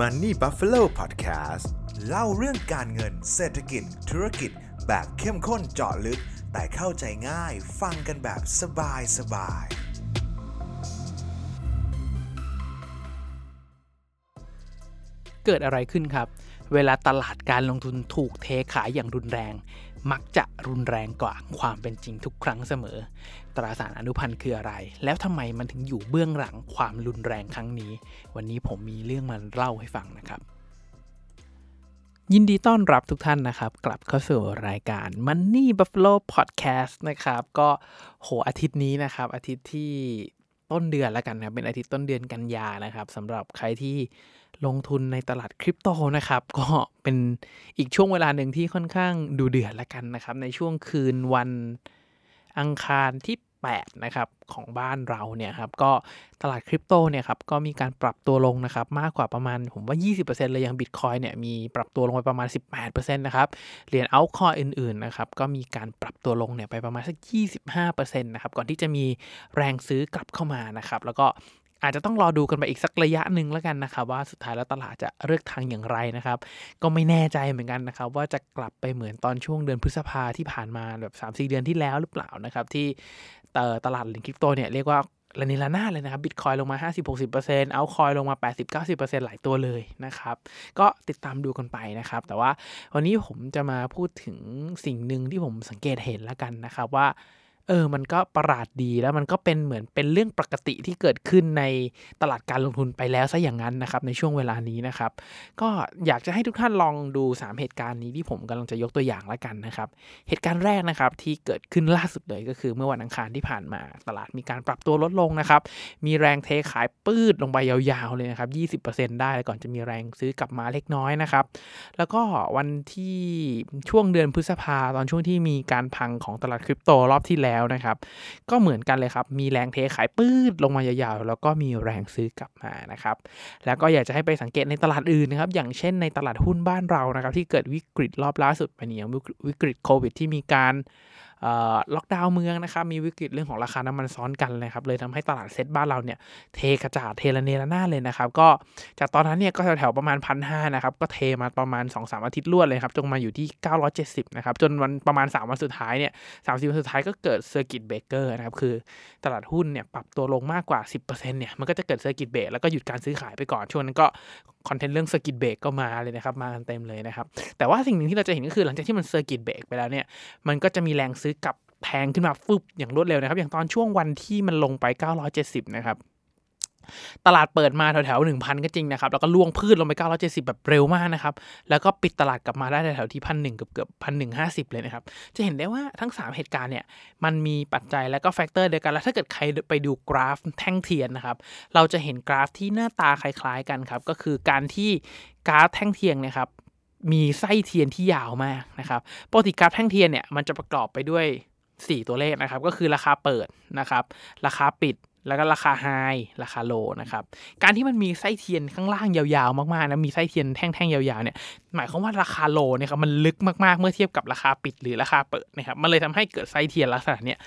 Money Buffalo Podcast เล่าเรื่องการเงินเศรษฐกิจ ธุรกิจ แบบเข้มข้นเจาะลึก แต่เข้าใจง่ายฟังกันแบบสบายสบาย เกิดอะไรขึ้นครับ เวลาตลาดการลงทุนถูกเทขายอย่างรุนแรง มักจะรุนแรงกว่าความเป็นจริงทุกครั้งเสมอ ตราสารอนุพันธ์คืออะไร แล้วทำไมมันถึงอยู่เบื้องหลังความรุนแรงครั้งนี้ วันนี้ผมมีเรื่องมาเล่าให้ฟังนะครับ ยินดีต้อนรับทุกท่านนะครับ กลับเข้าสู่รายการ Money Buffalo Podcast นะครับ ก็โหอาทิตย์นี้นะครับ อาทิตย์ที่ ต้นเดือนแล้วกันนะเป็นอาทิตย์ต้นเดือนกันยานะครับสำหรับใครที่ลงทุนในตลาดคริปโตนะครับ ก็เป็นอีกช่วงเวลาหนึ่งที่ค่อนข้างดูเดือดแล้วกันนะครับ ในช่วงคืนวันอังคารที่ 8นะครับของบ้านเราเนี่ยครับก็ตลาดคริปโตเนี่ยครับก็มีการปรับตัวลงนะครับมากกว่าประมาณผมว่า 20%เลยอย่างบิตคอยเนี่ยมีปรับตัวลงไปประมาณ 18%นะครับเหรียญเอาคอยอื่นๆนะครับก็มีการปรับตัวลงเนี่ยไปประมาณสัก 25%นะครับก่อนที่จะมีแรงซื้อกลับเข้ามานะครับแล้วก็อาจจะต้องรอดูกันไปอีกสักระยะหนึ่งแล้วกันนะครับ ว่าสุดท้ายแล้วตลาดจะเลือกทางอย่างไรนะครับ ก็ไม่แน่ใจเหมือนกันนะครับ ว่าจะกลับไปเหมือนตอนช่วงเดือนพฤษภาที่ผ่านมาแบบ3-4 เดือนที่แล้วหรือเปล่านะครับที่ ตลาดเหรียญคริปโตเนี่ยเรียกว่าระนิระนาดเลยนะครับบิตคอยลงมา 50-60%เอาคอยลงมา 80-90%หลายตัวเลยนะครับ ก็ติดตามดูกันไปนะครับ แต่ว่าวันนี้ผมจะมาพูดถึงสิ่งหนึ่งที่ผมสังเกตเห็นแล้วกันนะครับว่า เออ มันก็ประหลาดดีแล้วมันก็เป็นเหมือนเป็นเรื่องปกติที่เกิดขึ้นในตลาดการลงทุนไปแล้วซะอย่างนั้นนะครับในช่วงเวลานี้นะครับ ก็อยากจะให้ทุกท่านลองดู 3 เหตุการณ์นี้ที่ผมกำลังจะยกตัวอย่างแล้วกันนะครับ เหตุการณ์แรกนะครับที่เกิดขึ้นล่าสุดเลยก็คือเมื่อวันอังคารที่ผ่านมาตลาดมีการปรับตัวลดลงนะครับ มีแรงเทขายปื้ดลงไปยาวๆเลยนะครับ 20%ได้ก่อนจะมีแรงซื้อกลับมาเล็กน้อยนะครับ แล้วก็วันที่ช่วงเดือนพฤษภาตอนช่วงที่มีการพังของตลาดคริปโตรอบที่แล้วนะครับ ก็เหมือนกันเลยครับ มีแรงเทขายปื้ดลงมายาวๆ แล้วก็มีแรงซื้อกลับมานะครับ แล้วก็อยากจะให้ไปสังเกตในตลาดอื่นนะครับ อย่างเช่นในตลาดหุ้นบ้านเรานะครับ ที่เกิดวิกฤตรอบล่าสุดไปเนี่ยวิกฤตโควิดที่มีการล็อกดาวน์เมืองนะครับมีวิกฤตเรื่องของราคาน้ำมันซ้อนกันเลยครับเลยทำให้ตลาดเซ็ตบ้านเราเนี่ยเทกระจาดเทระเนระนาดเลยนะครับก็จากตอนนั้นเนี่ยก็แถวๆประมาณพันห้านะครับก็เทมาประมาณ 2-3อาทิตย์รวดเลยครับจนมาอยู่ที่ 970นะครับจนวันประมาณ 3 วันสุดท้ายเนี่ยสามสิบวันสุดท้ายก็เกิด circuit breaker นะครับคือตลาดหุ้นเนี่ยปรับตัวลงมากกว่า 10%เนี่ยมันก็จะเกิด circuit break แล้วก็หยุดการซื้อขายไปก่อนช่วงนั้นก็ content เรื่อง circuit break ก็มาเลยนะครับ มากันเต็มเลยนะครับ แต่ว่าสิ่งหนึ่งที่เราจะเห็นก็คือหลังจากที่มัน circuit break ไปแล้วเนี่ย มันก็จะมีแรงซื้อกลับแพงขึ้นมาฟึบอย่างรวดเร็วนะครับ อย่างตอนช่วงวันที่มันลงไป 970 นะครับ ตลาดเปิดมาแถวๆหนึ่งพันก็จริงนะครับ แล้วก็ร่วงพรืดลงไป970แบบเร็วมากนะครับ แล้วก็ปิดตลาดกลับมาได้แถวๆที่พันหนึ่งเกือบเกือบพันหนึ่งห้าสิบเลยนะครับ จะเห็นได้ว่าทั้ง3เหตุการณ์เนี่ย มันมีปัจจัยและก็ factor เดียวกัน แล้วถ้าเกิดใครไปดูกราฟแท่งเทียนนะครับ เราจะเห็นกราฟที่หน้าตาคล้ายๆกันครับ ก็คือการที่กราฟแท่งเทียนนะครับมีไส้เทียนที่ยาวมากนะครับปกติกราฟแท่งเทียนเนี่ยมันจะประกอบไปด้วย 4 ตัวเลขนะครับ ก็คือราคาเปิดนะครับ ราคาปิด แล้วก็ราคา high ราคา low นะครับ การที่มันมีไส้เทียนข้างล่างยาวๆ มากๆนะมีไส้เทียนแท่งๆยาวๆเนี่ยหมายความว่าราคา low เนี่ยครับมันลึกมากๆเมื่อเทียบกับราคาปิดหรือราคาเปิดนะครับมันเลยทำให้เกิดไส้เทียนลักษณะเนี้ย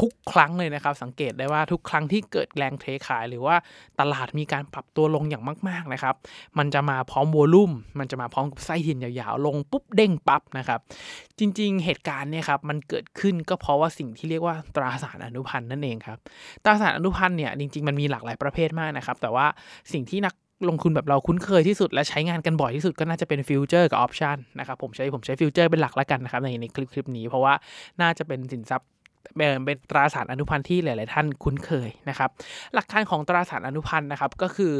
ทุกครั้งเลยนะครับ สังเกตได้ว่าทุกครั้งที่เกิดแรงเทขาย หรือว่าตลาดมีการปรับตัวลงอย่างมากๆนะครับ มันจะมาพร้อม volume มันจะมาพร้อมกับไส้เทียนยาวๆ ลงปุ๊บเด้งปั๊บนะครับ จริงๆ เหตุการณ์เนี่ยครับมันเกิดขึ้นก็เพราะว่าสิ่งที่เรียกว่าตราสารอนุพันธ์นั่นเองครับตราสารอนุพันธ์เนี่ยจริง ๆ มันมีหลากหลายประเภทมากนะครับ แต่ว่าสิ่งที่นักลงทุนแบบเราคุ้นเคยที่สุดและใช้งานกันบ่อยที่สุดก็น่าจะเป็น future กับ option นะครับผมใช้ผมใช้ future เป็นหลักแล้วกันนะครับในในคลิปคลิปนี้เพราะว่าน่าจะเป็นสินทรัพย์เป็นตราสารอนุพันธ์ที่หลาย ๆ ท่านคุ้นเคยนะครับ หลักการของตราสารอนุพันธ์นะครับก็คือ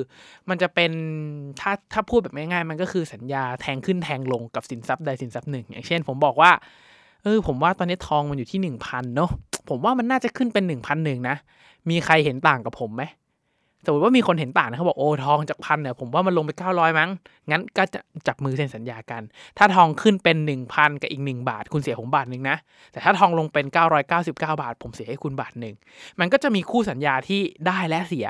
มันจะเป็นถ้าถ้าพูดแบบง่าย ๆ มันก็คือสัญญาแทงขึ้นแทงลงกับสินทรัพย์ใดสินทรัพย์หนึ่ง อย่างเช่น ผมบอกว่าเออผมว่าตอนนี้ทองมันอยู่ที่หนึ่งพันเนาะผมว่ามันน่าจะขึ้นเป็นหนึ่งพันหนึ่งนะ มีใครเห็นต่างกับผมไหมสมมติว่ามีคนเห็นต่างนะเขาบอกโอ้ทองจากพันเนี่ยผมว่ามันลงไปเก้าร้อยมั้ง งั้นก็จะจับมือเซ็นสัญญากัน ถ้าทองขึ้นเป็นหนึ่งพันกับอีกหนึ่งบาท คุณเสียผมบาทหนึ่งนะ แต่ถ้าทองลงเป็นเก้าร้อยเก้าสิบเก้าบาท ผมเสียให้คุณบาทหนึ่ง มันก็จะมีคู่สัญญาที่ได้และเสีย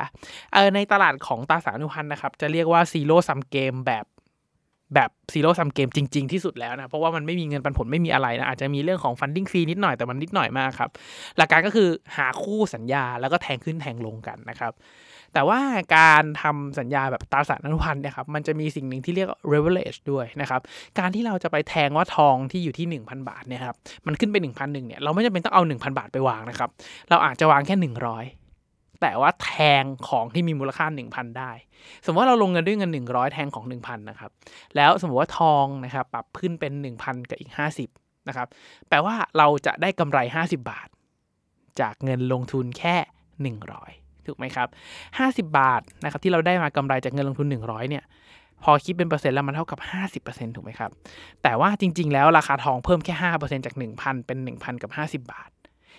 เออในตลาดของตราสารอนุพันธ์นะครับ จะเรียกว่า zero-sum game แบบ แบบ zero-sum game จริง ๆ ที่สุดแล้วนะ เพราะว่ามันไม่มีเงินปันผลไม่มีอะไรนะ อาจจะมีเรื่องของ funding fee นิดหน่อยแต่มันนิดหน่อยมากครับ หลักการก็คือหาคู่สัญญาแล้วก็แทงขึ้นแทงลงกันนะครับ แต่ว่าการทำสัญญาแบบตราสารอนุพันธ์เนี่ยครับมันจะมีสิ่งหนึ่งที่เรียก leverage ด้วยนะครับ การที่เราจะไปแทงว่าทองที่อยู่ที่ 1,000 บาทเนี่ยครับมันขึ้นไป1,001เนี่ยเราไม่จำเป็นต้องเอา 1,000 บาทไปวางนะครับเราอาจจะวางแค่ 100 แต่ว่าแทงของที่มีมูลค่า 1,000 ได้ สมมติว่าเราลงเงินด้วยเงิน 100 แทงของ 1,000 นะครับ แล้วสมมติว่าทองนะครับปรับขึ้นเป็น 1,000 กับอีก 50 นะครับ แปลว่าเราจะได้กำไร 50 บาท จากเงินลงทุนแค่ 100 ถูกไหมครับ 50 บาทนะครับที่เราได้มากำไรจากเงินลงทุน 100 เนี่ยพอคิดเป็นเปอร์เซ็นต์แล้วมันเท่ากับ 50%ถูกไหมครับ แต่ว่าจริง ๆ แล้วราคาทองเพิ่มแค่ 5%จาก 1,000 เป็น 1,000 กับ 50 บาท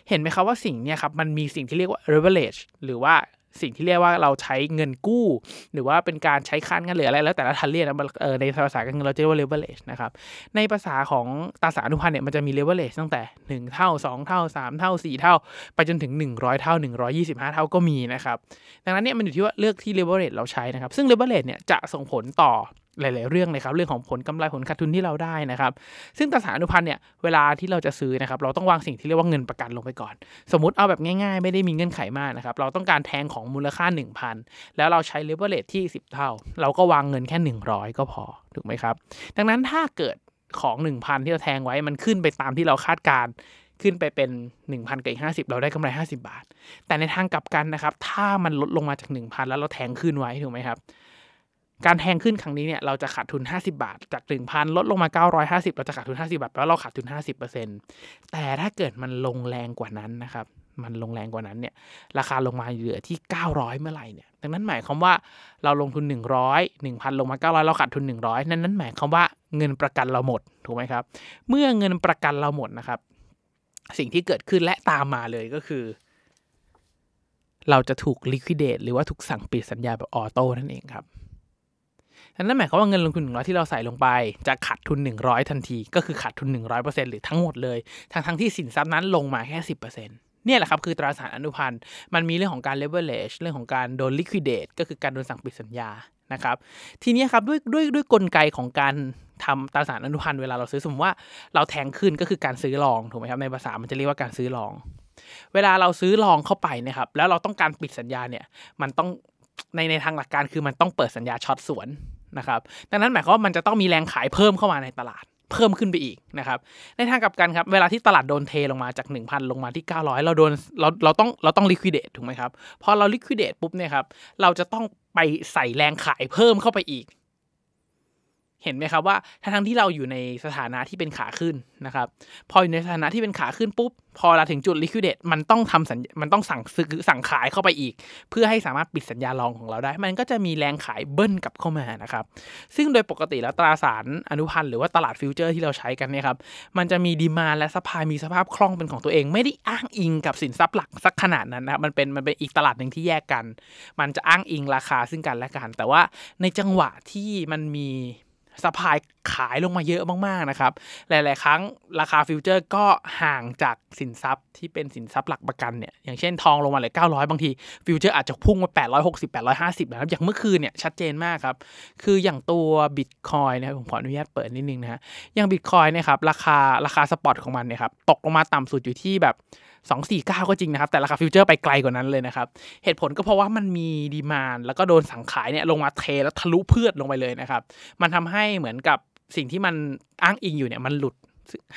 เห็นไหมครับว่าสิ่งเนี้ยครับมันมีสิ่งที่เรียกว่า leverage หรือว่าสิ่งที่เรียกว่าเราใช้เงินกู้ หรือว่าเป็นการใช้ค้านเงินหรืออะไรแล้วแต่ละทันเรียกนะในภาษาการเงินเราจะเรียกว่า leverage นะครับ ในภาษาของตราสารอนุพันธ์เนี่ยมันจะมี leverage ตั้งแต่ 1 เท่า 2 เท่า 3 เท่า 4 เท่า ไปจนถึง 100 เท่า 125 เท่าก็มีนะครับ ดังนั้นเนี่ยมันอยู่ที่ว่าเลือกที่ leverage เราใช้นะครับ ซึ่ง leverage เนี่ยจะส่งผลต่อ หลาย ๆ เรื่องเลยครับ เรื่องของผลกำไรผลขาดทุนที่เราได้นะครับ ซึ่งตราสารอนุพันธ์เนี่ย เวลาที่เราจะซื้อนะครับ เราต้องวางสิ่งที่เรียกว่าเงินประกันลงไปก่อน สมมติเอาแบบง่าย ๆ ไม่ได้มีเงื่อนไขมากนะครับ เราต้องการแทงของมูลค่า 1,000 แล้วเราใช้เลเวลเลทที่ 10 เท่า เราก็วางเงินแค่ 100 ก็พอ ถูกไหมครับ ดังนั้นถ้าเกิดของ 1,000 ที่เราแทงไว้มันขึ้นไปตามที่เราคาดการขึ้นไปเป็น 1,000กับอีก50 เราได้กำไร 50 บาท แต่ในทางกลับกันนะครับ ถ้ามันลดลงมาจาก 1,000 แล้วเราแทงขึ้นไว้ถูกไหมครับ การแทงขึ้นครั้งนี้เนี่ยเราจะขาดทุน 50 บาท จาก 1,000 ลดลงมา 950 เราจะขาดทุน 50 บาทแปลว่าเราขาดทุน 50%แต่ถ้าเกิดมันลงแรงกว่านั้นนะครับมันลงแรงกว่านั้นเนี่ยราคาลงมาเหลือที่ 900 เมื่อไหร่เนี่ยดังนั้นหมายความว่าเราลงทุน 100 1,000 ลงมา 900 เราขาดทุน 100 นั้นนั้นหมายความว่าเงินประกันเราหมดถูกไหมครับ เมื่อเงินประกันเราหมดนะครับ สิ่งที่เกิดขึ้นและตามมาเลยก็คือ เราจะถูก liquidate หรือว่าถูกสั่งปิดสัญญาแบบออโต้นั่นเองครับ นั่นหมายความว่าเงินลงทุนหนึ่งร้อยที่เราใส่ลงไป จะขาดทุนหนึ่งร้อยทันที ก็คือขาดทุนหนึ่งร้อยเปอร์เซ็นหรือทั้งหมดเลยทั้งทั้งที่สินทรัพย์นั้นลงมาแค่สิบเปอร์เซ็นต์เนี่ยแหละครับ คือตราสารอนุพันธ์ มันมีเรื่องของการ leverage เรื่องของการโดน liquidate ก็คือการโดนสั่งปิดสัญญานะครับ ทีนี้ครับด้วยด้วยด้วยกลไกของการทำตราสารอนุพันธ์เวลาเราซื้อสมมติว่าเราแทงขึ้นก็คือการซื้อลองถูกไหมครับในภาษามันจะเรียกว่าการซื้อลอง เวลาเราซื้อลองเข้าไปนะครับแล้วเราต้องการปิดสัญญาเนี่ยมันต้องในในทางหลักการคือมันต้องเปิดสัญญาช็อตสวน นะครับดังนั้นหมายความว่ามันจะต้องมีแรงขายเพิ่มเข้ามาในตลาดเพิ่มขึ้นไปอีกนะครับ ในทางกลับกันครับเวลาที่ตลาดโดนเทลงมาจาก 1,000 ลงมาที่ 900 เราโดนเราเราต้องเราต้องลิควิดเดตถูกไหมครับ พอเราลิควิดเดตปุ๊บเนี่ยครับเราจะต้องไปใส่แรงขายเพิ่มเข้าไปอีก เห็นไหมครับว่าทั้งที่เราอยู่ในสถานะที่เป็นขาขึ้นนะครับ พออยู่ในสถานะที่เป็นขาขึ้นปุ๊บ พอเราถึงจุด liquidate มันต้องทำสัญมันต้องสั่งซื้อสั่งขายเข้าไปอีก เพื่อให้สามารถปิดสัญญาลองของเราได้ มันก็จะมีแรงขายเบิ้ลกลับเข้ามานะครับ ซึ่งโดยปกติแล้วตราสารอนุพันธ์หรือว่าตลาด future ที่เราใช้กันเนี่ยครับ มันจะมี demand และ supply มีสภาพคล่องเป็นของตัวเอง ไม่ได้อ้างอิงกับสินทรัพย์หลักสักขนาดนั้นนะครับมันเป็นมันเป็นอีกตลาดหนึ่งที่แยกกัน มันจะอ้างอิงราคาซึ่งกันและกัน แต่ว่าในจังหวะที่มันมี supply ขายลงมาเยอะมากๆนะครับ หลาย ๆ ครั้งราคา future ก็ห่างจากสินทรัพย์ที่เป็นสินทรัพย์หลักประกันเนี่ย อย่างเช่นทองลงมาเหลือ 900 บางที future อาจจะพุ่งมา 860 850 นะครับ อย่างเมื่อคืนเนี่ยชัดเจนมากครับ คืออย่างตัวบิตคอยน์นะครับผมขออนุญาตเปิดนิดนึงนะฮะอย่างบิตคอยน์เนี่ยครับราคาราคา spot ของมันเนี่ยครับตกลงมาต่ำสุดอยู่ที่แบบ 249 ก็จริงนะครับ แต่ราคา future ไปไกลกว่านั้นเลยนะครับ เหตุผลก็เพราะว่ามันมี demand แล้วก็โดนสั่งขายเนี่ยลงมาเทแล้วทะลุพรืดลงไปเลยนะครับ มันทำให้เหมือนกับสิ่งที่มันอ้างอิงอยู่เนี่ยมันหลุด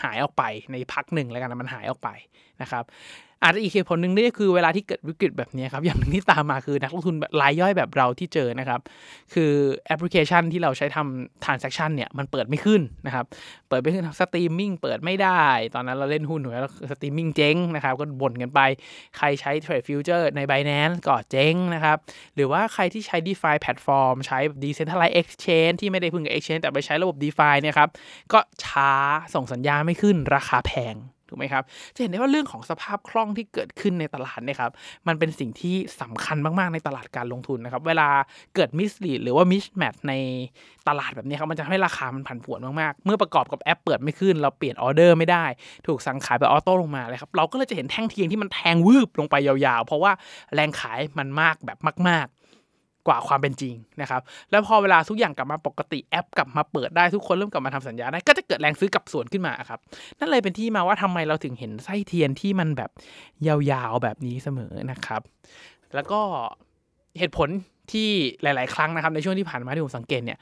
หายออกไปในพักหนึ่งแล้วกันมันหายออกไปนะครับ อาจจะอีกเหตุผลหนึ่งนี่คือเวลาที่เกิดวิกฤตแบบนี้ครับ อย่างหนึ่งที่ตามมาคือนักลงทุนรายย่อยแบบเราที่เจอนะครับ คือแอปพลิเคชันที่เราใช้ทำ transaction เนี่ยมันเปิดไม่ขึ้นนะครับ เปิดไม่ขึ้นสตรีมมิ่งเปิดไม่ได้ ตอนนั้นเราเล่นหุ้นหนูแล้วสตรีมมิ่งเจ๊งนะครับ ก็บ่นกันไป ใครใช้เทรด future ใน Binance ก็เจ๊งนะครับ หรือว่าใครที่ใช้ DeFi แพลตฟอร์มใช้ Decentralized Exchange ที่ไม่ได้พึ่งกับ Exchange แต่ไปใช้ระบบ DeFi เนี่ยครับ ก็ช้าส่งสัญญาไม่ขึ้นราคาแพง ถูกไหมครับ จะเห็นได้ว่าเรื่องของสภาพคล่องที่เกิดขึ้นในตลาดเนี่ยครับ มันเป็นสิ่งที่สำคัญมากๆในตลาดการลงทุนนะครับ เวลาเกิดมิสลีดหรือว่ามิชแมทในตลาดแบบนี้ครับ มันจะให้ราคามันผันผวนมากๆ เมื่อประกอบกับแอปเปิดไม่ขึ้น เราเปลี่ยนออเดอร์ไม่ได้ ถูกสั่งขายไปออโต้ลงมาเลยครับ เราก็เลยจะเห็นแท่งเทียงที่มันแทงวืบลงไปยาวๆ เพราะว่าแรงขายมันมากแบบมาก กว่าความเป็นจริงนะครับ แล้วพอเวลาทุกอย่างกลับมาปกติแอปกลับมาเปิดได้ทุกคนเริ่มกลับมาทำสัญญาได้ก็จะเกิดแรงซื้อกลับส่วนขึ้นมาครับ นั่นเลยเป็นที่มาว่าทำไมเราถึงเห็นไส้เทียนที่มันแบบยาวๆแบบนี้เสมอนะครับ แล้วก็เหตุผลที่หลาย ๆ ครั้งนะครับในช่วงที่ผ่านมาที่ผมสังเกตเนี่ย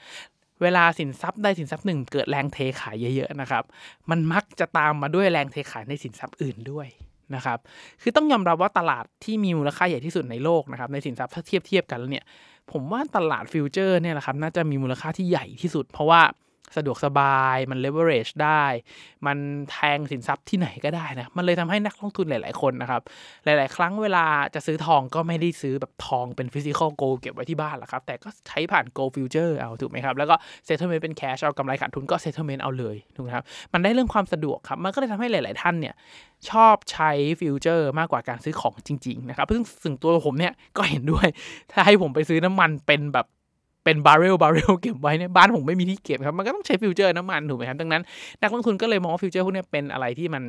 เวลาสินทรัพย์ได้สินทรัพย์หนึ่งเกิดแรงเทขายเยอะๆนะครับ มันมักจะตามมาด้วยแรงเทขายในสินทรัพย์อื่นด้วยนะครับ คือต้องยอมรับว่าตลาดที่มีมูลค่าใหญ่ที่สุดในโลกนะครับในสินทรัพย์ถ้าเทียบเทียบกันแล้วเนี่ย ผมว่าตลาด future เนี่ยแหละครับน่าจะมีมูลค่าที่ใหญ่ที่สุด เพราะว่า สะดวกสบาย มันเลเวอเรจได้ มันแทงสินทรัพย์ที่ไหนก็ได้นะ มันเลยทำให้นักลงทุนหลาย ๆ คนนะครับ หลาย ๆ ครั้งเวลาจะซื้อทองก็ไม่ได้ซื้อแบบทองเป็น physical gold เก็บไว้ที่บ้านหรอกครับ แต่ก็ใช้ผ่าน gold future เอาถูกไหมครับ แล้วก็เซ t เ e อร์เมนเป็นแคชเอากำไรขาดทุนก็เซ t เ e อร์เมนเอาเลยถูกไหมครับ มันได้เรื่องความสะดวกครับ มันก็เลยทำให้หลาย ๆ ท่านเนี่ยชอบใช้ future มากกว่าการซื้อของจริง ๆ นะครับ ซึ่งซึ่งตัวผมเนี่ยก็เห็นด้วย ถ้าให้ผมไปซื้อน้ำมันเป็นแบบ เป็นบาร์เรลบาร์เรลเก็บไว้เนี่ยบ้านผมไม่มีที่เก็บครับ มันก็ต้องใช้ future น้ำมันถูกไหมครับดังนั้น นักลงทุนก็เลยมองว่า future พวกนี้เป็นอะไรที่มัน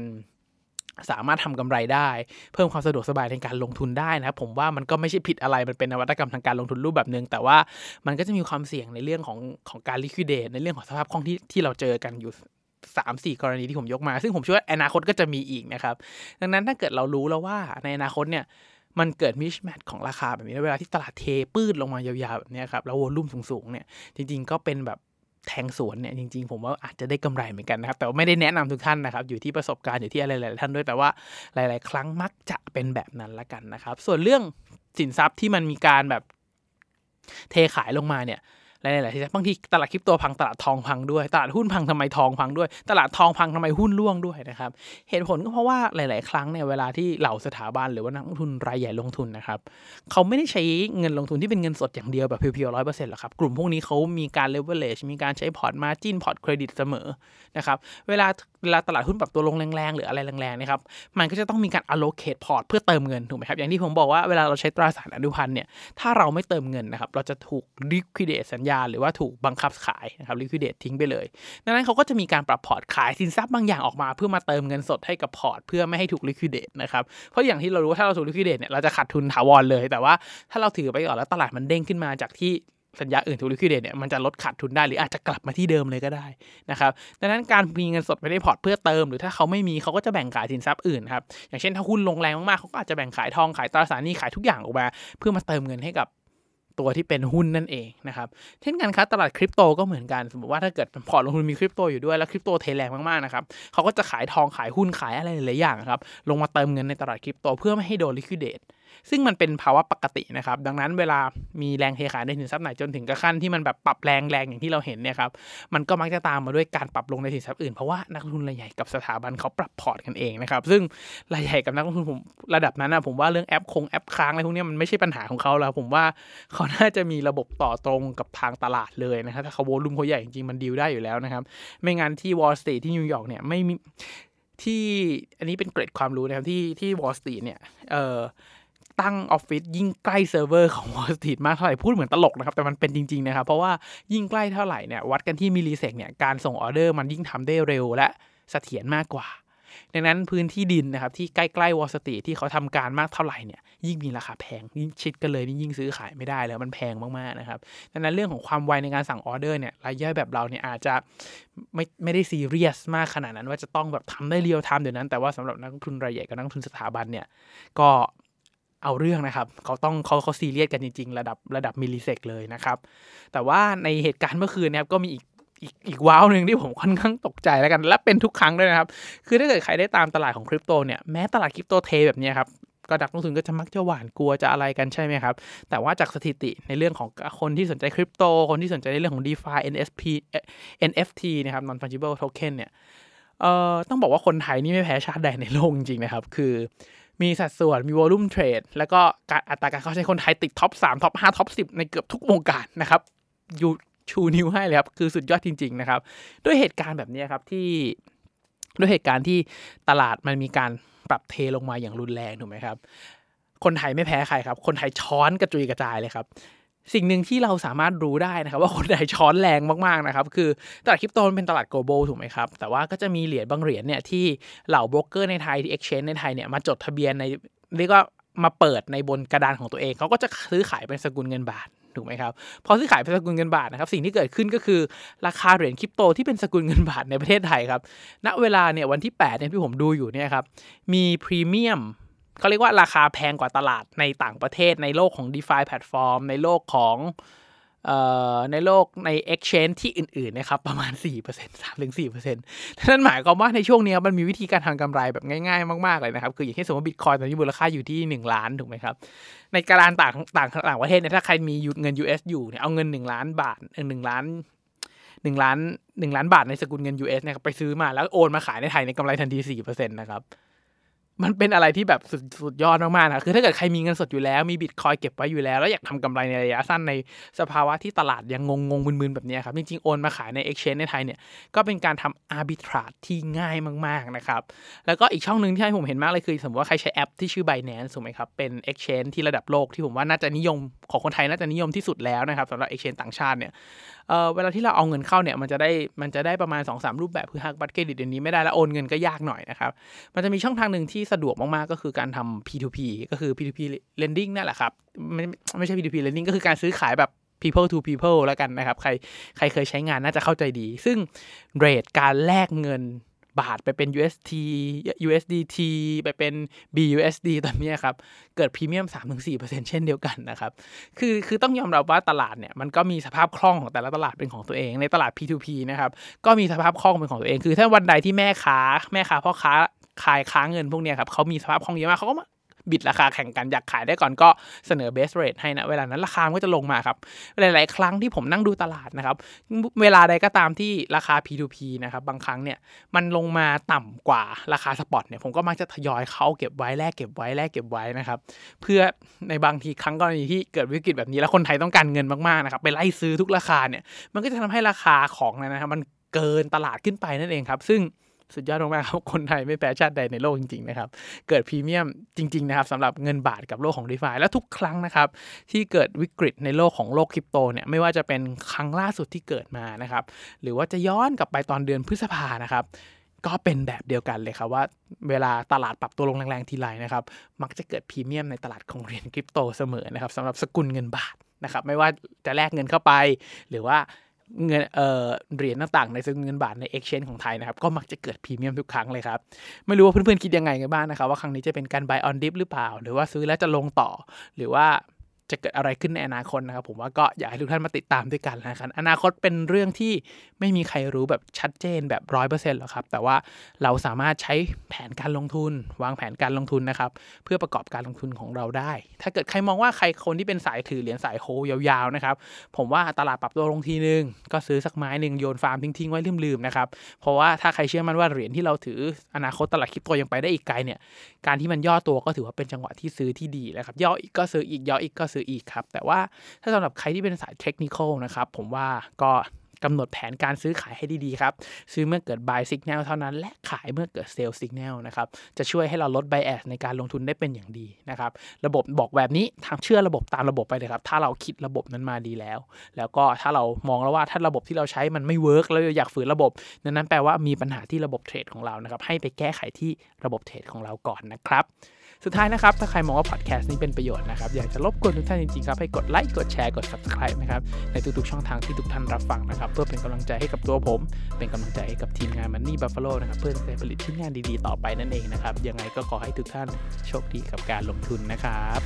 สามารถทำกำไรได้ เพิ่มความสะดวกสบายในการลงทุนได้นะครับผมว่ามันก็ไม่ใช่ผิดอะไรมันเป็นนวัตกรรมทางการลงทุนรูปแบบหนึ่งแต่ว่ามันก็จะมีความเสี่ยงในเรื่องของของการ liquidate ในเรื่องของสภาพคล่องที่ที่เราเจอกันอยู่สามสี่กรณีที่ผมยกมา ซึ่งผมเชื่อว่าอนาคตก็จะมีอีกนะครับ ดังนั้นถ้าเกิดเรารู้แล้วว่าในอนาคตเนี่ย มันเกิดมิชแมทของราคาแบบนี้เวลาที่ตลาดเทปื้ดลงมายาวๆแบบนี้ครับแล้ววอลุ่มสูงๆเนี่ยจริงๆก็เป็นแบบแทงสวนเนี่ยจริงๆ ผมว่าอาจจะได้กำไรเหมือนกันนะครับ แต่ว่าไม่ได้แนะนำทุกท่านนะครับ อยู่ที่ประสบการณ์อยู่ที่อะไรหลายๆท่านด้วยแต่ว่าหลาย ๆ ครั้งมักจะเป็นแบบนั้นละกันนะครับ ส่วนเรื่องสินทรัพย์ที่มันมีการแบบเทขายลงมาเนี่ย หลายๆที่บางทีตลาดคริปโตพังตลาดทองพังด้วย ตลาดหุ้นพังทำไมทองพังด้วย ตลาดทองพังทำไมหุ้นร่วงด้วยนะครับ เหตุผลก็เพราะว่าหลาย ๆ ครั้งเนี่ยเวลาที่เหล่าสถาบันหรือว่านักลงทุนรายใหญ่ลงทุนนะครับเขาไม่ได้ใช้เงินลงทุนที่เป็นเงินสดอย่างเดียวแบบ pure ๆร้อยเปอร์เซ็นต์หรอกครับ กลุ่มพวกนี้เขามีการเลเวอเรจมีการใช้พอร์ต margin พอร์ตเครดิตเสมอนะครับ เวลาเวลาตลาดหุ้นปรับตัวลงแรงๆ หรืออะไรแรงๆนะครับ มันก็จะต้องมีการ allocate พอร์ตเพื่อเติมเงินถูกไหมครับ อย่างที่ผมบอกว่าเวลาเราใช้ตราสารอนุพันธ์เนี่ย ถ้าเราไม่เติมเงินนะครับ เราจะถูก liquidate สัญญา หรือว่าถูกบังคับขายนะครับ liquidate ทิ้งไปเลย ดังนั้นเขาก็จะมีการปรับพอร์ตขายสินทรัพย์บางอย่างออกมา เพื่อมาเติมเงินสดให้กับพอร์ต เพื่อไม่ให้ถูก liquidate นะครับ เพราะอย่างที่เรารู้ว่าถ้าเราถูก liquidate เนี่ย เราจะขาดทุนถาวรเลย แต่ว่าถ้าเราถือไปก่อนแล้วตลาดมันเด้งขึ้นมาจากที่ สัญญาอื่นถูก liquidate เนี่ยมันจะลดขาดทุนได้หรืออาจจะกลับมาที่เดิมเลยก็ได้นะครับดังนั้นการมีเงินสดไปในพอร์ตเพื่อเติม หรือถ้าเขาไม่มีเขาก็จะแบ่งขายสินทรัพย์อื่นครับอย่างเช่นถ้าหุ้นลงแรงมากๆเขาก็อาจจะแบ่งขายทองขายตราสารหนี้ขายทุกอย่างออกมา เพื่อมาเติมเงินให้กับตัวที่เป็นหุ้นนั่นเองนะครับเช่นกันครับตลาดคริปโตก็เหมือนกัน สมมติว่าถ้าเกิดพอร์ตลงทุนมีคริปโตอยู่ด้วยแล้วคริปโตเทแรงมากๆนะครับเขาก็จะขายทองขายหุ้นขายอะไรหลายอย่างครับลงมาเติมเงินในตลาดคริปโตเพื่อไม่ให้โดน liquidate ซึ่งมันเป็นภาวะปกตินะครับ ดังนั้นเวลามีแรงเทขายในสินทรัพย์ไหนจนถึงกระทั่งที่มันแบบปรับแรงแรงอย่างที่เราเห็นเนี่ยครับ มันก็มักจะตามมาด้วยการปรับลงในสินทรัพย์อื่น เพราะว่านักลงทุนรายใหญ่กับสถาบันเขาปรับพอร์ตกันเองนะครับ ซึ่งรายใหญ่กับนักลงทุนผมระดับนั้นนะผมว่าเรื่องแอปคงแอปค้างอะไรพวกนี้มันไม่ใช่ปัญหาของเขาแล้ว ผมว่าเขาน่าจะมีระบบต่อตรงกับทางตลาดเลยนะครับ ถ้าเขา volume เขาใหญ่จริงมันดีลได้อยู่แล้วนะครับ ไม่งั้นที่ Wall Street ที่นิวยอร์กเนี่ยไม่มีที่อันนี้เป็นเกร็ดความรู้นะครับที่ที่ Wall Street เนี่ยเอ่อ ตั้งออฟฟิศยิ่งใกล้เซิร์ฟเวอร์ของ Wall Street มากเท่าไหร่ พูดเหมือนตลกนะครับ แต่มันเป็นจริง ๆ นะครับ เพราะว่ายิ่งใกล้เท่าไหร่เนี่ยวัดกันที่ millisec เนี่ยการส่งออเดอร์มันยิ่งทำได้เร็วและเสถียรมากกว่า ดังนั้นพื้นที่ดินนะครับที่ใกล้ๆ Wall Street ที่เขาทำการมากเท่าไหร่เนี่ยยิ่งมีราคาแพงยิ่งชิดกันเลยนี่ยิ่งซื้อขายไม่ได้แล้วมันแพงมากๆนะครับดังนั้นเรื่องของความไวในการสั่งออเดอร์เนี่ยรายย่อยแบบเราเนี่ยอาจจะไม่ไม่ได้ซีเรียสมากขนาดนั้น ว่าจะต้องแบบทำได้ real time เดี๋ยวนั้น แต่ว่าสำหรับนักลงทุนรายใหญ่กับนักลงทุนสถาบันเนี่ยก็ เอาเรื่องนะครับ เขาต้องเขาเขาซีเรียสกันจริง ๆ ระดับระดับ millisec เลยนะครับ แต่ว่าในเหตุการณ์เมื่อคืนนะครับก็มีอีกอีกอีกว้าวหนึ่งที่ผมค่อนข้างตกใจแล้วกัน และเป็นทุกครั้งด้วยนะครับ คือถ้าเกิดใครได้ตามตลาดของคริปโตเนี่ยแม้ตลาดคริปโตเทแบบนี้ครับก็นักลงทุนก็จะมักจะหวาดกลัวจะอะไรกันใช่ไหมครับ แต่ว่าจากสถิติในเรื่องของคนที่สนใจคริปโต คนที่สนใจในเรื่องของ DeFi NSP NFT นะครับ Non Fungible Token เนี่ยเอ่อต้องบอกว่าคนไทยนี่ไม่แพ้ชาติใดในโลกจริงๆนะครับ คือ มีสัดส่วน มี volume เทรด แล้วก็การอัตราการเข้าใช้คนไทยติด top 3 top 5 top 10 ในเกือบทุกวงการนะครับอยู่ชูนิ้วให้เลยครับ คือสุดยอดจริง ๆ นะครับ ด้วยเหตุการณ์แบบนี้ครับที่ด้วยเหตุการณ์ที่ตลาดมันมีการปรับเทลงมาอย่างรุนแรงถูกไหมครับ คนไทยไม่แพ้ใครครับ คนไทยช้อนกระจุยกระจายเลยครับ สิ่งหนึ่งที่เราสามารถรู้ได้นะครับ ว่าคนใดช้อนแรงมากๆนะครับ คือตลาดคริปโตเป็นตลาด global ถูกไหมครับ แต่ว่าก็จะมีเหรียญบางเหรียญเนี่ยที่เหล่าโบรกเกอร์ในไทยที่ exchange ในไทยเนี่ยมาจดทะเบียนในเรียกว่ามาเปิดในบนกระดานของตัวเอง เขาก็จะซื้อขายเป็นสกุลเงินบาทถูกไหมครับพอซื้อขายเป็นสกุลเงินบาทนะครับสิ่งที่เกิดขึ้นก็คือราคาเหรียญคริปโตที่เป็นสกุลเงินบาทในประเทศไทยครับณเวลาเนี่ยวันที่8เนี่ยที่ผมดูอยู่เนี่ยครับมีพรีเมียม เขาเรียกว่าราคาแพงกว่าตลาดในต่างประเทศในโลกของ d e f าแพลตฟอร์มในโลกของในโลกใน Exchange ที่อื่นๆนะครับประมาณ 4% 3-4%นั่นหมายความว่าในช่วงนี้มันมีวิธีการทำกำไรแบบง่ายๆ มากๆเลยนะครับ คืออย่างเช่นสมมติบิตคอยน์ตอนนี้มูลค่าอยู่ที่ 1 ล้านถูกไหมครับ ในการต่างต่างต่างประเทศเนี่ยถ้าใครมีเงิน US อยู่เนี่ยเอาเงิน 1 ล้านบาทหนึ่งล้านหนึ่งล้านหนึ่งล้านบาทในสกุลเงิน US เนี่ยไปซื้อมาแล้วโอนมาขายในไทยในกำไรทันที4%นะครับ มันเป็นอะไรที่แบบสุดสุดยอดมากๆนะคือถ้าเกิดใครมีเงินสดอยู่แล้วมีบิตคอยเก็บไว้อยู่แล้ว แล้วอยากทำกำไรในระยะสั้นในสภาวะที่ตลาดยังงงงมึนๆ แบบนี้ครับ จริงๆ โอนมาขายใน Exchange ในไทยเนี่ย ก็เป็นการทำ arbitrage ที่ง่ายมากๆนะครับ แล้วก็อีกช่องหนึ่งที่ให้ผมเห็นมากเลยคือ สมมติว่าใครใช้แอปที่ชื่อ Binance ถูกไหมครับ เป็น Exchange ที่ระดับโลกที่ผมว่าน่าจะนิยมของคนไทยน่าจะนิยมที่สุดแล้วนะครับสำหรับ Exchange ต่างชาติเนี่ย เออเวลาที่เราเอาเงินเข้าเนี่ยมันจะได้มันจะได้ประมาณ2อสรูปแบบคือหักบัตรเครดิตเดี๋ยวนี้ไม่ได้แล้วโอนเงินก็ยากหน่อยนะครับมันจะมีช่องทางหนึ่งที่สะดวกมากๆก็คือการทำ P2P ก็คือ P2P lending นั่นแหละครับไม่ไม่ใช่ P2P lending ก็คือการซื้อขายแบบ people to people แล้วกันนะครับ ใครใครเคยใช้งานน่าจะเข้าใจดี ซึ่งเรทการแลกเงิน บาทไปเป็น UST USDT ไปเป็น BUSD ตอนนี้ครับ เกิดพรีเมียม 3-4%เช่นเดียวกันนะครับ คือคือต้องยอมรับว่าตลาดเนี่ยมันก็มีสภาพคล่องของแต่ละตลาดเป็นของตัวเอง ในตลาด P2P นะครับ ก็มีสภาพคล่องเป็นของตัวเอง คือถ้าวันใดที่แม่ค้า แม่ค้าพ่อค้าขายค้าเงินพวกนี้ครับเขามีสภาพคล่องเยอะมากเขาก็ บิดราคาแข่งกันอยากขายได้ก่อนก็เสนอเบสเรทให้นะเวลานั้นราคาก็จะลงมาครับหลาย ๆ ครั้งที่ผมนั่งดูตลาดนะครับเวลาใดก็ตามที่ราคา P2P นะครับบางครั้งเนี่ยมันลงมาต่ำกว่าราคาสปอตเนี่ยผมก็มักจะทยอยเขาเก็บไว้แลกเก็บไว้แลกเก็บไว้นะครับเพื่อในบางทีครั้งกรณีที่เกิดวิกฤตแบบนี้แล้วคนไทยต้องการเงินมากๆนะครับไปไล่ซื้อทุกราคาเนี่ยมันก็จะทำให้ราคาของนะครับมันเกินตลาดขึ้นไปนั่นเองครับ ซึ่ง สุดยอดมากๆครับคนไทยไม่แพ้ชาติใดในโลกจริงๆนะครับเกิดพรีเมียมจริงๆนะครับสำหรับเงินบาทกับโลกของดีฟาและทุกครั้งนะครับที่เกิดวิกฤตในโลกของโลกคริปโตเนี่ยไม่ว่าจะเป็นครั้งล่าสุดที่เกิดมานะครับหรือว่าจะย้อนกลับไปตอนเดือนพฤษภานะครับก็เป็นแบบเดียวกันเลยครับว่าเวลาตลาดปรับตัวลงแรงๆทีไรนะครับมักจะเกิดพรีเมียมในตลาดของเหรียญคริปโตเสมอนะครับสำหรับสกุลเงินบาทนะครับไม่ว่าจะแลกเงินเข้าไป หรือว่า เงินเอ่อเหรียญต่างๆในสกุลเงินบาทใน exchange ของไทยนะครับ ก็มักจะเกิดพรีเมียมทุกครั้งเลยครับ ไม่รู้ว่าเพื่อนๆ คิดยังไงกันบ้างนะครับ ว่าครั้งนี้จะเป็นการ buy on dip หรือเปล่า หรือว่าซื้อแล้วจะลงต่อ หรือว่า จะเกิดอะไรขึ้นในอนาคตนะครับ ผมว่าก็อยากให้ทุกท่านมาติดตามด้วยกันนะครับอนาคตเป็นเรื่องที่ไม่มีใครรู้แบบชัดเจนแบบร้อยเปอร์เซ็นต์หรอกครับ แต่ว่าเราสามารถใช้แผนการลงทุน วางแผนการลงทุนนะครับ เพื่อประกอบการลงทุนของเราได้ ถ้าเกิดใครมองว่าใครคนที่เป็นสายถือเหรียญสายโฮยาวๆนะครับ ผมว่าตลาดปรับตัวลงทีนึง ก็ซื้อสักไม้หนึ่งโยนฟาร์มทิ้งๆไว้ลืมๆนะครับ เพราะว่าถ้าใครเชื่อมั่นว่าเหรียญที่เราถืออนาคตตลาดคริปโตยังไปได้อีกไกลเนี่ย การที่มันย่อตัวก็ถือว่าเป็นจังหวะที่ซื้อที่ดีแล้วครับ ย่ออีกก็ซื้ออีกย่ออีกก็ซออีกครับ แต่ว่าถ้าสำหรับใครที่เป็นสายเทคนิคนะครับผมว่าก็กำหนดแผนการซื้อขายให้ดีๆครับ ซื้อเมื่อเกิด buy signal เท่านั้น และขายเมื่อเกิด sell signal นะครับ จะช่วยให้เราลด bias ในการลงทุนได้เป็นอย่างดีนะครับ ระบบบอกแบบนี้ทางเชื่อระบบตามระบบไปเลยครับ ถ้าเราคิดระบบนั้นมาดีแล้ว แล้วก็ถ้าเรามองแล้วว่าถ้าระบบที่เราใช้มันไม่เวิร์กแล้วอยากฝืนระบบ นั้นแปลว่ามีปัญหาที่ระบบเทรดของเรานะครับ ให้ไปแก้ไขที่ระบบเทรดของเราก่อนนะครับ สุดท้ายนะครับ ถ้าใครมองว่าพอดแคสต์นี้เป็นประโยชน์นะครับ อยากจะรบกวนทุกท่านจริงๆครับ ให้กดไลค์ กดแชร์ กด subscribe นะครับ ในทุกๆช่องทางที่ทุกท่านรับฟังนะครับ เพื่อเป็นกำลังใจให้กับตัวผม เป็นกำลังใจให้กับทีมงานมันนี่บัฟฟาโลนะครับ เพื่อจะผลิตชิ้นงานดีๆต่อไปนั่นเองนะครับ ยังไงก็ขอให้ทุกท่านโชคดีกับการลงทุนนะครับ